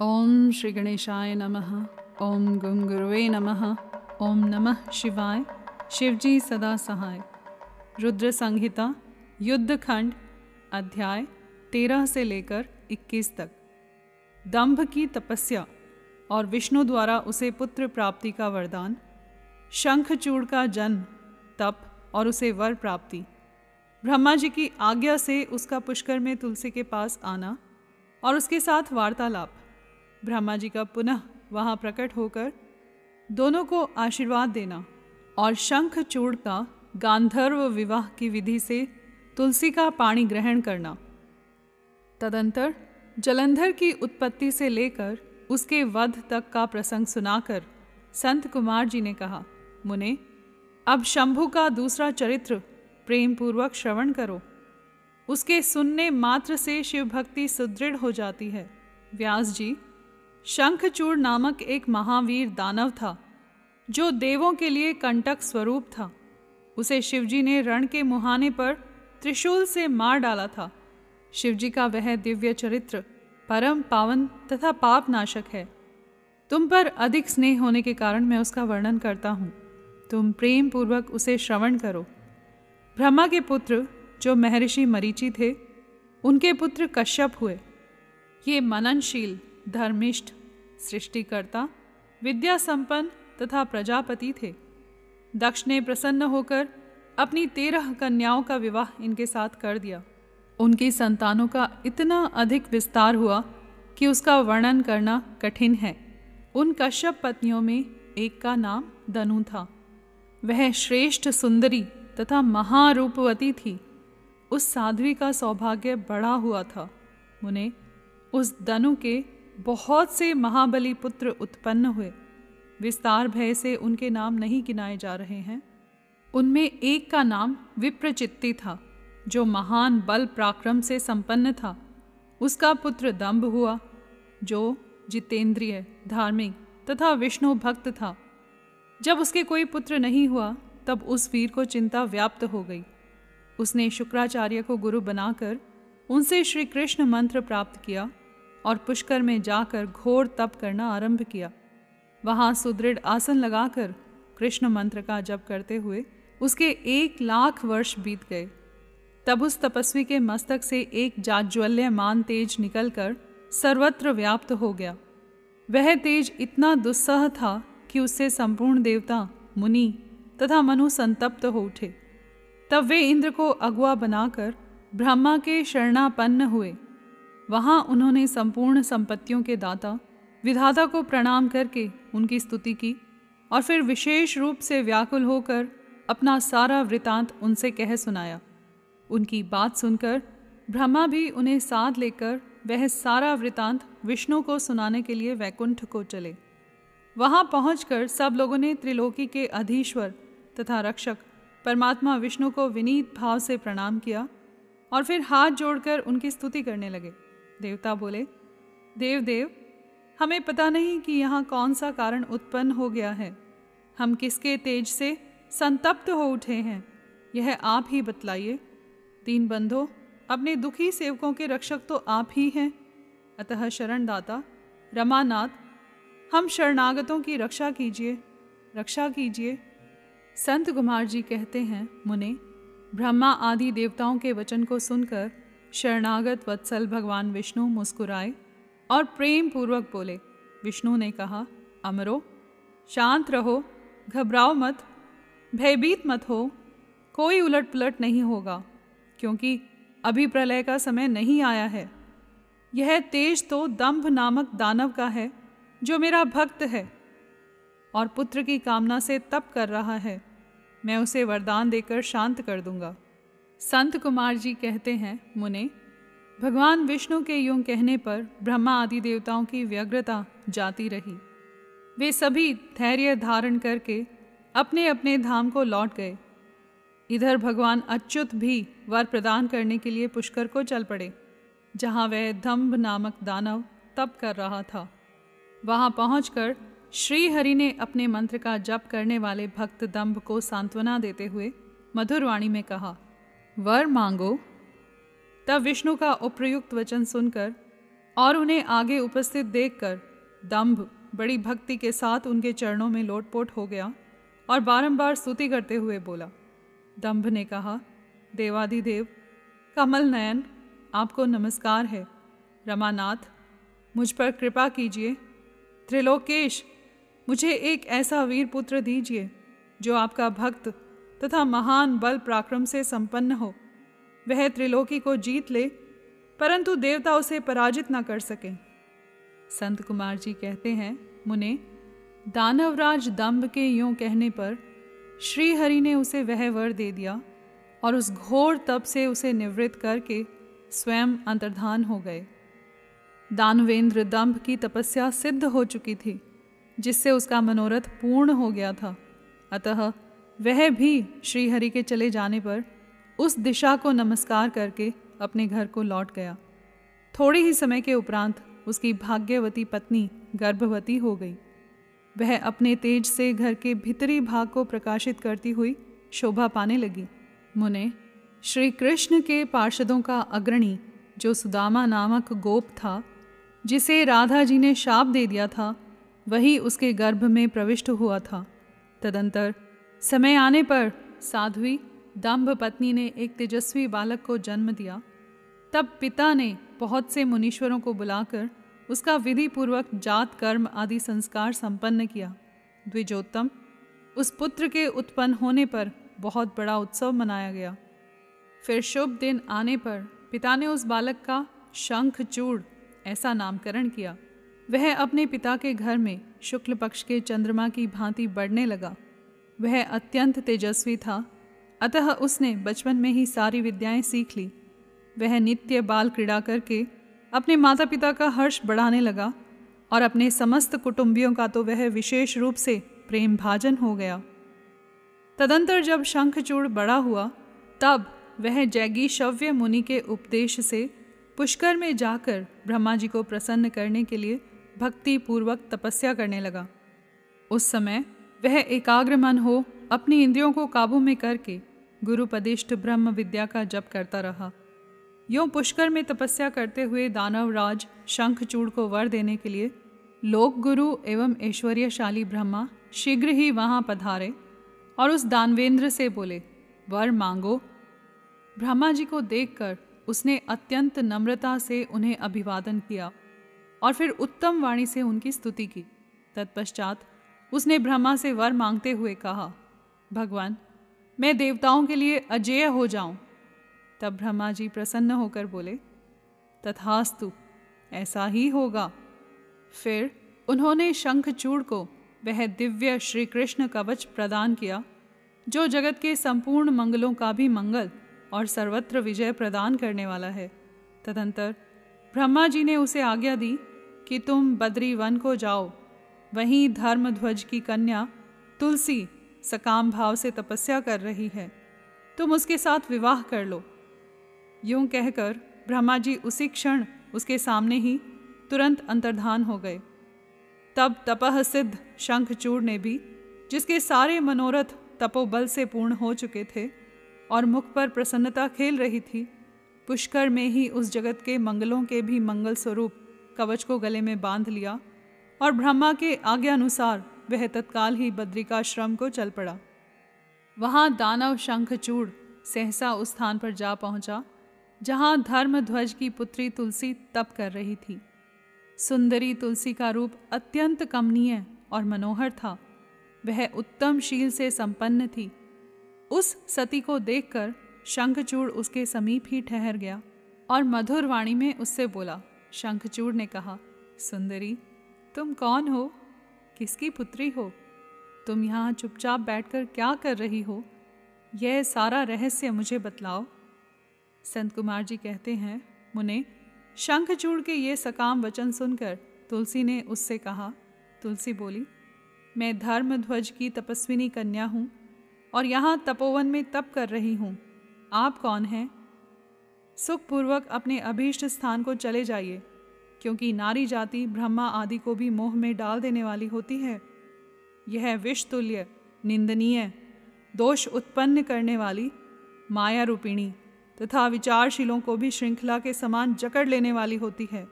ओम श्री गणेशाय नमः। ओम गुंगुरुवे नमः। ओम नमः शिवाय। शिवजी सदा सहाय। रुद्र संहिता युद्ध खंड अध्याय तेरह से लेकर इक्कीस तक। दंभ की तपस्या और विष्णु द्वारा उसे पुत्र प्राप्ति का वरदान, शंखचूड़ का जन्म, तप और उसे वर प्राप्ति। ब्रह्मा जी की आज्ञा से उसका पुष्कर में तुलसी के पास आना और उसके साथ वार्तालाप। ब्रह्मा जी का पुनः वहाँ प्रकट होकर दोनों को आशीर्वाद देना और शंख चूड़ का गांधर्व विवाह की विधि से तुलसी का पानी ग्रहण करना। तदंतर जलंधर की उत्पत्ति से लेकर उसके वध तक का प्रसंग सुनाकर संत कुमार जी ने कहा, मुने, अब शंभु का दूसरा चरित्र प्रेम पूर्वक श्रवण करो। उसके सुनने मात्र से शिव भक्ति सुदृढ़ हो जाती है। व्यास जी शंखचूड़ नामक एक महावीर दानव था, जो देवों के लिए कंटक स्वरूप था। उसे शिवजी ने रण के मुहाने पर त्रिशूल से मार डाला था। शिवजी का वह दिव्य चरित्र परम पावन तथा पाप नाशक है। तुम पर अधिक स्नेह होने के कारण मैं उसका वर्णन करता हूँ। तुम प्रेम पूर्वक उसे श्रवण करो। ब्रह्मा के पुत्र, जो महर्षि मरीचि थे, उनके पुत्र कश्यप हुए। ये मननशील, धर्मिष्ठ सृष्टिकर्ता विद्या संपन्न तथा प्रजापति थे। दक्ष ने प्रसन्न होकर अपनी तेरह कन्याओं का विवाह इनके साथ कर दिया। उनकी संतानों का इतना अधिक विस्तार हुआ कि उसका वर्णन करना कठिन है। उन कश्यप पत्नियों में एक का नाम दनु था। वह श्रेष्ठ सुंदरी तथा महारूपवती थी। उस साध्वी का सौभाग्य बड़ा हुआ था। उन्हें उस दनु के बहुत से महाबली पुत्र उत्पन्न हुए। विस्तार भय से उनके नाम नहीं गिनाए जा रहे हैं। उनमें एक का नाम विप्रचित्ति था, जो महान बल पराक्रम से संपन्न था। उसका पुत्र दम्भ हुआ, जो जितेंद्रिय, धार्मिक तथा विष्णु भक्त था। जब उसके कोई पुत्र नहीं हुआ, तब उस वीर को चिंता व्याप्त हो गई। उसने शुक्राचार्य को गुरु बनाकर उनसे श्री कृष्ण मंत्र प्राप्त किया। और पुष्कर में जाकर घोर तप करना आरंभ किया। वहाँ सुदृढ़ आसन लगाकर कृष्ण मंत्र का जप करते हुए उसके एक लाख वर्ष बीत गए। तब उस तपस्वी के मस्तक से एक जाज्वल्यमान तेज निकलकर सर्वत्र व्याप्त हो गया। वह तेज इतना दुस्सह था कि उससे संपूर्ण देवता, मुनि तथा मनु संतप्त हो उठे। तब वे इंद्र को अगुआ बनाकर ब्रह्मा के शरणापन्न हुए। वहाँ उन्होंने संपूर्ण संपत्तियों के दाता, विधाता को प्रणाम करके उनकी स्तुति की और फिर विशेष रूप से व्याकुल होकर अपना सारा वृतांत उनसे कह सुनाया। उनकी बात सुनकर ब्रह्मा भी उन्हें साथ लेकर वह सारा वृतांत विष्णु को सुनाने के लिए वैकुंठ को चले। वहाँ पहुंचकर सब लोगों ने त्रिलोकी के अधीश्वर तथा रक्षक परमात्मा विष्णु को विनीत भाव से प्रणाम किया और फिर हाथ जोड़कर उनकी स्तुति करने लगे। देवता बोले देव देव हमें पता नहीं कि यहाँ कौन सा कारण उत्पन्न हो गया है। हम किसके तेज से संतप्त हो उठे हैं, यह आप ही बतलाइए। तीन बंधो, अपने दुखी सेवकों के रक्षक तो आप ही हैं। अतः शरणदाता, रमानाथ, हम शरणागतों की रक्षा कीजिए रक्षा कीजिए। संत कुमार जी कहते हैं, मुने, ब्रह्मा आदि देवताओं के वचन को सुनकर शरणागत वत्सल भगवान विष्णु मुस्कुराए और प्रेम पूर्वक बोले, विष्णु ने कहा, अमरो, शांत रहो, घबराओ मत, भयभीत मत हो, कोई उलट पुलट नहीं होगा, क्योंकि अभी प्रलय का समय नहीं आया है। यह तेज तो दंभ नामक दानव का है, जो मेरा भक्त है और पुत्र की कामना से तप कर रहा है। मैं उसे वरदान देकर शांत कर दूँगा। संत कुमार जी कहते हैं, मुने, भगवान विष्णु के यूँ कहने पर ब्रह्मा आदि देवताओं की व्यग्रता जाती रही। वे सभी धैर्य धारण करके अपने अपने धाम को लौट गए। इधर भगवान अच्युत भी वर प्रदान करने के लिए पुष्कर को चल पड़े, जहाँ वह धम्भ नामक दानव तप कर रहा था। वहाँ पहुँच श्री हरि ने अपने मंत्र का जप करने वाले भक्त दम्भ को सांत्वना देते हुए मधुरवाणी में कहा वर मांगो, तब विष्णु का उपयुक्त वचन सुनकर और उन्हें आगे उपस्थित देखकर दम्भ बड़ी भक्ति के साथ उनके चरणों में लोटपोट हो गया और बारंबार स्तुति करते हुए बोला, दम्भ ने कहा, देवादिदेव, कमल नयन, आपको नमस्कार है। रमानाथ, मुझ पर कृपा कीजिए। त्रिलोकेश, मुझे एक ऐसा वीर पुत्र दीजिए, जो आपका भक्त तथा महान बल पराक्रम से संपन्न हो। वह त्रिलोकी को जीत ले, परंतु देवता उसे पराजित न कर सके। संत कुमार जी कहते हैं, मुने, दानवराज दम्भ के यूँ कहने पर श्री हरि ने उसे वह वर दे दिया और उस घोर तप से उसे निवृत्त करके स्वयं अंतर्धान हो गए। दानवेंद्र दम्भ की तपस्या सिद्ध हो चुकी थी, जिससे उसका मनोरथ पूर्ण हो गया था। अतः वह भी श्रीहरि के चले जाने पर उस दिशा को नमस्कार करके अपने घर को लौट गया। थोड़े ही समय के उपरांत उसकी भाग्यवती पत्नी गर्भवती हो गई। वह अपने तेज से घर के भीतरी भाग को प्रकाशित करती हुई शोभा पाने लगी। मुने श्री कृष्ण के पार्षदों का अग्रणी, जो सुदामा नामक गोप था, जिसे राधा जी ने शाप दे दिया था, वही उसके गर्भ में प्रविष्ट हुआ था। तदंतर समय आने पर साध्वी, दम्भ पत्नी ने एक तेजस्वी बालक को जन्म दिया। तब पिता ने बहुत से मुनीश्वरों को बुलाकर उसका विधि पूर्वक जात, कर्म आदि संस्कार संपन्न किया। द्विजोत्तम, उस पुत्र के उत्पन्न होने पर बहुत बड़ा उत्सव मनाया गया। फिर शुभ दिन आने पर पिता ने उस बालक का शंख चूड़ ऐसा नामकरण किया। वह अपने पिता के घर में शुक्ल पक्ष के चंद्रमा की भांति बढ़ने लगा। वह अत्यंत तेजस्वी था। अतः उसने बचपन में ही सारी विद्याएँ सीख ली। वह नित्य बाल क्रीड़ा करके अपने माता पिता का हर्ष बढ़ाने लगा और अपने समस्त कुटुंबियों का तो वह विशेष रूप से प्रेम भाजन हो गया। तदंतर जब शंखचूड़ बड़ा हुआ, तब वह जैगीशव्य मुनि के उपदेश से पुष्कर में जाकर ब्रह्मा जी को प्रसन्न करने के लिए भक्ति पूर्वक तपस्या करने लगा। उस समय वह एकाग्र मन हो अपनी इंद्रियों को काबू में करके गुरुपदिष्ट ब्रह्म विद्या का जप करता रहा। यों पुष्कर में तपस्या करते हुए दानवराज शंखचूड़ को वर देने के लिए लोक गुरु एवं ऐश्वर्यशाली ब्रह्मा शीघ्र ही वहाँ पधारे और उस दानवेंद्र से बोले, वर मांगो। ब्रह्मा जी को देखकर उसने अत्यंत नम्रता से उन्हें अभिवादन किया और फिर उत्तम वाणी से उनकी स्तुति की। तत्पश्चात उसने ब्रह्मा से वर मांगते हुए कहा, भगवान, मैं देवताओं के लिए अजेय हो जाऊँ। तब ब्रह्मा जी प्रसन्न होकर बोले, तथास्तु, ऐसा ही होगा। फिर उन्होंने शंखचूड़ को वह दिव्य श्री कृष्ण कवच प्रदान किया, जो जगत के संपूर्ण मंगलों का भी मंगल और सर्वत्र विजय प्रदान करने वाला है। तदंतर ब्रह्मा जी ने उसे आज्ञा दी कि तुम बद्री वन को जाओ। वहीं धर्मध्वज की कन्या तुलसी सकाम भाव से तपस्या कर रही है। तुम उसके साथ विवाह कर लो। यूँ कहकर ब्रह्मा जी उसी क्षण उसके सामने ही तुरंत अंतर्धान हो गए। तब तपह सिद्ध शंखचूड़ ने भी, जिसके सारे मनोरथ तपोबल से पूर्ण हो चुके थे और मुख पर प्रसन्नता खेल रही थी, पुष्कर में ही उस जगत के मंगलों के भी मंगल स्वरूप कवच को गले में बाँध लिया और ब्रह्मा के आज्ञा अनुसार वह तत्काल ही बद्रिकाश्रम को चल पड़ा। वहाँ दानव शंखचूड़ सहसा उस स्थान पर जा पहुँचा, जहाँ धर्मध्वज की पुत्री तुलसी तप कर रही थी। सुंदरी तुलसी का रूप अत्यंत कमनीय और मनोहर था। वह उत्तम शील से संपन्न थी। उस सती को देखकर शंखचूड़ उसके समीप ही ठहर गया और मधुर वाणी में उससे बोला शंखचूड़ ने कहा, सुंदरी तुम कौन हो? किसकी पुत्री हो? तुम यहाँ चुपचाप बैठकर क्या कर रही हो? यह सारा रहस्य मुझे बतलाओ। संत कुमार जी कहते हैं, मुने शंखचूड़ के ये सकाम वचन सुनकर तुलसी ने उससे कहा, तुलसी बोली, मैं धर्म ध्वज की तपस्विनी कन्या हूँ और यहाँ तपोवन में तप कर रही हूँ। आप कौन हैं? सुखपूर्वक अपने अभीष्ट स्थान को चले जाइए। क्योंकि नारी जाति, ब्रह्मा आदि को भी मोह में डाल देने वाली होती है। यह विषतुल्य, निंदनीय, दोष उत्पन्न करने वाली माया रूपिणी तथा विचारशीलों को भी श्रृंखला के समान जकड़ लेने वाली होती है।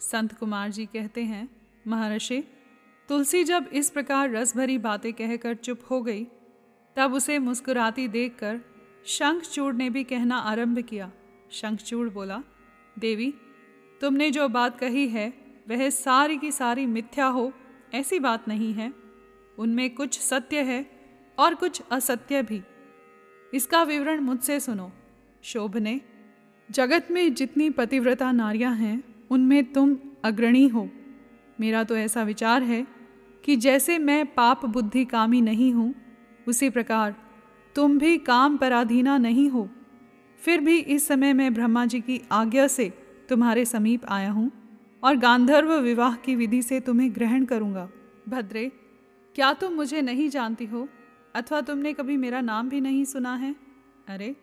संत कुमार जी कहते हैं, महर्षि, तुलसी जब इस प्रकार रस भरी बातें कहकर चुप हो गई, तब उसे मुस्कुराती देखकर शंखचूड़ ने भी कहना आरंभ किया। शंखचूड़ बोला, देवी तुमने जो बात कही है, वह सारी की सारी मिथ्या हो, ऐसी बात नहीं है। उनमें कुछ सत्य है और कुछ असत्य भी। इसका विवरण मुझसे सुनो शोभ ने जगत में जितनी पतिव्रता नारियाँ हैं, उनमें तुम अग्रणी हो। मेरा तो ऐसा विचार है कि जैसे मैं पाप बुद्धि कामी नहीं हूँ, उसी प्रकार तुम भी काम पराधीना नहीं हो। फिर भी इस समय मैं ब्रह्मा जी की आज्ञा से तुम्हारे समीप आया हूँ और गांधर्व विवाह की विधि से तुम्हें ग्रहण करूँगा। भद्रे, क्या तुम मुझे नहीं जानती हो? अथवा तुमने कभी मेरा नाम भी नहीं सुना है? अरे,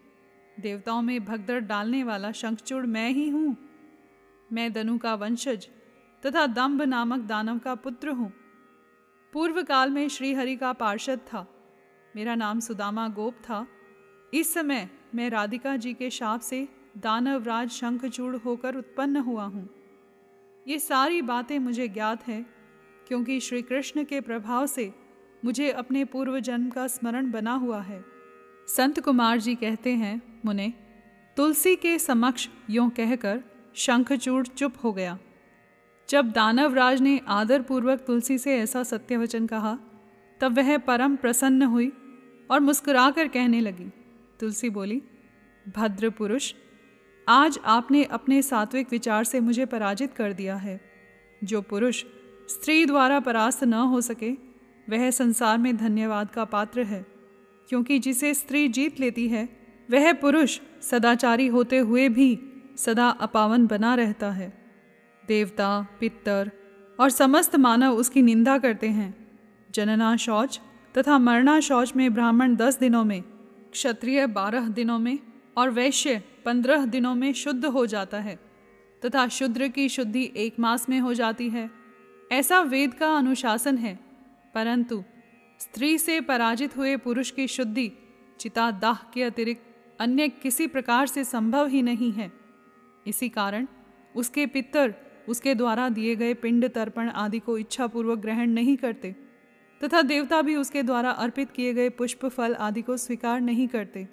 देवताओं में भगदड़ डालने वाला शंखचूड़ मैं ही हूँ। मैं दनु का वंशज तथा दम्भ नामक दानव का पुत्र हूँ। पूर्व काल में श्रीहरि का पार्षद था। मेरा नाम सुदामा गोप था। इस समय मैं राधिका जी के शाप से दानवराज शंखचूड़ होकर उत्पन्न हुआ हूँ। ये सारी बातें मुझे ज्ञात है, क्योंकि श्री कृष्ण के प्रभाव से मुझे अपने पूर्व जन्म का स्मरण बना हुआ है। संत कुमार जी कहते हैं, मुने, तुलसी के समक्ष यों कहकर शंखचूड़ चुप हो गया। जब दानवराज ने आदरपूर्वक तुलसी से ऐसा सत्यवचन कहा, तब वह परम प्रसन्न हुई और मुस्कुराकर कहने लगी। तुलसी बोली, भद्र पुरुष आज आपने अपने सात्विक विचार से मुझे पराजित कर दिया है। जो पुरुष स्त्री द्वारा परास्त न हो सके, वह संसार में धन्यवाद का पात्र है, क्योंकि जिसे स्त्री जीत लेती है, वह पुरुष सदाचारी होते हुए भी सदा अपावन बना रहता है। देवता पितर और समस्त मानव उसकी निंदा करते हैं। जनना शौच तथा मरना शौच में ब्राह्मण दस दिनों में, क्षत्रिय बारह दिनों में और वैश्य पंद्रह दिनों में शुद्ध हो जाता है, तथा शुद्र की शुद्धि एक मास में हो जाती है। ऐसा वेद का अनुशासन है, परंतु स्त्री से पराजित हुए पुरुष की शुद्धि चिता दाह के अतिरिक्त अन्य किसी प्रकार से संभव ही नहीं है। इसी कारण उसके पितर उसके द्वारा दिए गए पिंड तर्पण आदि को इच्छापूर्वक ग्रहण नहीं करते, तथा देवता भी उसके द्वारा अर्पित किए गए पुष्प फल आदि को स्वीकार नहीं करते।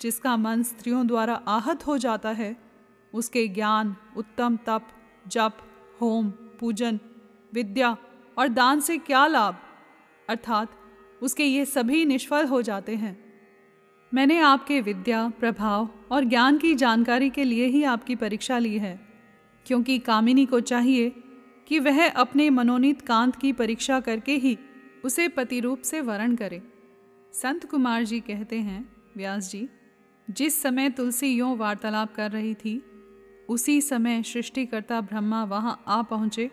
जिसका मन स्त्रियों द्वारा आहत हो जाता है, उसके ज्ञान, उत्तम तप, जप, होम, पूजन, विद्या और दान से क्या लाभ? अर्थात, उसके ये सभी निष्फल हो जाते हैं। मैंने आपके विद्या, प्रभाव और ज्ञान की जानकारी के लिए ही आपकी परीक्षा ली है, क्योंकि कामिनी को चाहिए कि वह अपने मनोनीत कांत की परीक्षा करके ही उसे पति रूप से वर्ण करे। संत कुमार जी कहते हैं, व्यास जी जिस समय तुलसी यों वार्तालाप कर रही थी, उसी समय सृष्टिकर्ता ब्रह्मा वहाँ आ पहुँचे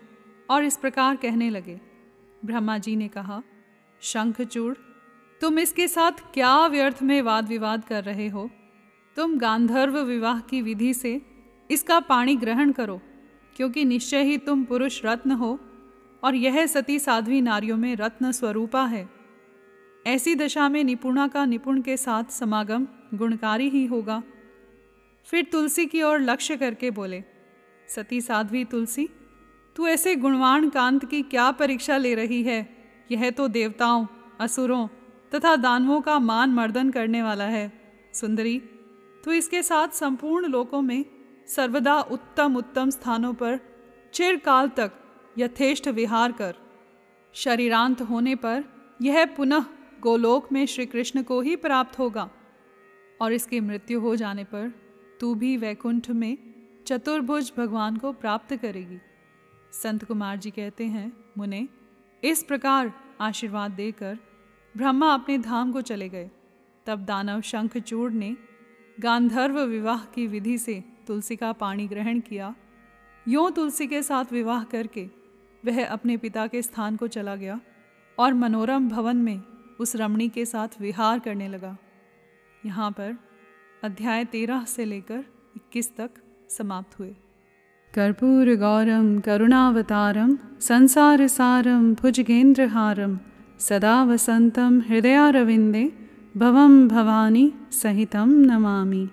और इस प्रकार कहने लगे। ब्रह्मा जी ने कहा शंखचूड़ तुम इसके साथ क्या व्यर्थ में वाद विवाद कर रहे हो? तुम गांधर्व विवाह की विधि से इसका पाणी ग्रहण करो, क्योंकि निश्चय ही तुम पुरुष रत्न हो और यह सती साध्वी नारियों में रत्न स्वरूपा है। ऐसी दशा में निपुणा का निपुण के साथ समागम गुणकारी ही होगा। फिर तुलसी की ओर लक्ष्य करके बोले, सती साध्वी तुलसी, तू ऐसे गुणवान कांत की क्या परीक्षा ले रही है? यह तो देवताओं, असुरों तथा दानवों का मान मर्दन करने वाला है। सुंदरी, तू इसके साथ संपूर्ण लोकों में सर्वदा उत्तम उत्तम स्थानों पर चिरकाल तक यथेष्ट विहार कर। शरीरांत होने पर यह पुनः गोलोक में श्री कृष्ण को ही प्राप्त होगा। और इसकी मृत्यु हो जाने पर तू भी वैकुंठ में चतुर्भुज भगवान को प्राप्त करेगी। संत कुमार जी कहते हैं, मुने, इस प्रकार आशीर्वाद देकर ब्रह्मा अपने धाम को चले गए। तब दानव शंखचूड़ ने गांधर्व विवाह की विधि से तुलसी का पाणी ग्रहण किया। यों तुलसी के साथ विवाह करके वह अपने पिता के स्थान को चला गया और मनोरम भवन में उस रमणी के साथ विहार करने लगा। यहाँ पर अध्याय तेरह से लेकर इक्कीस तक समाप्त हुए। कर्पूर गौरम, करुणावतारम संसार सारम भुजगेंद्रहारम, सदा वसंतम, हृदयारविंदे, भवम भवानी सहितम नमामि।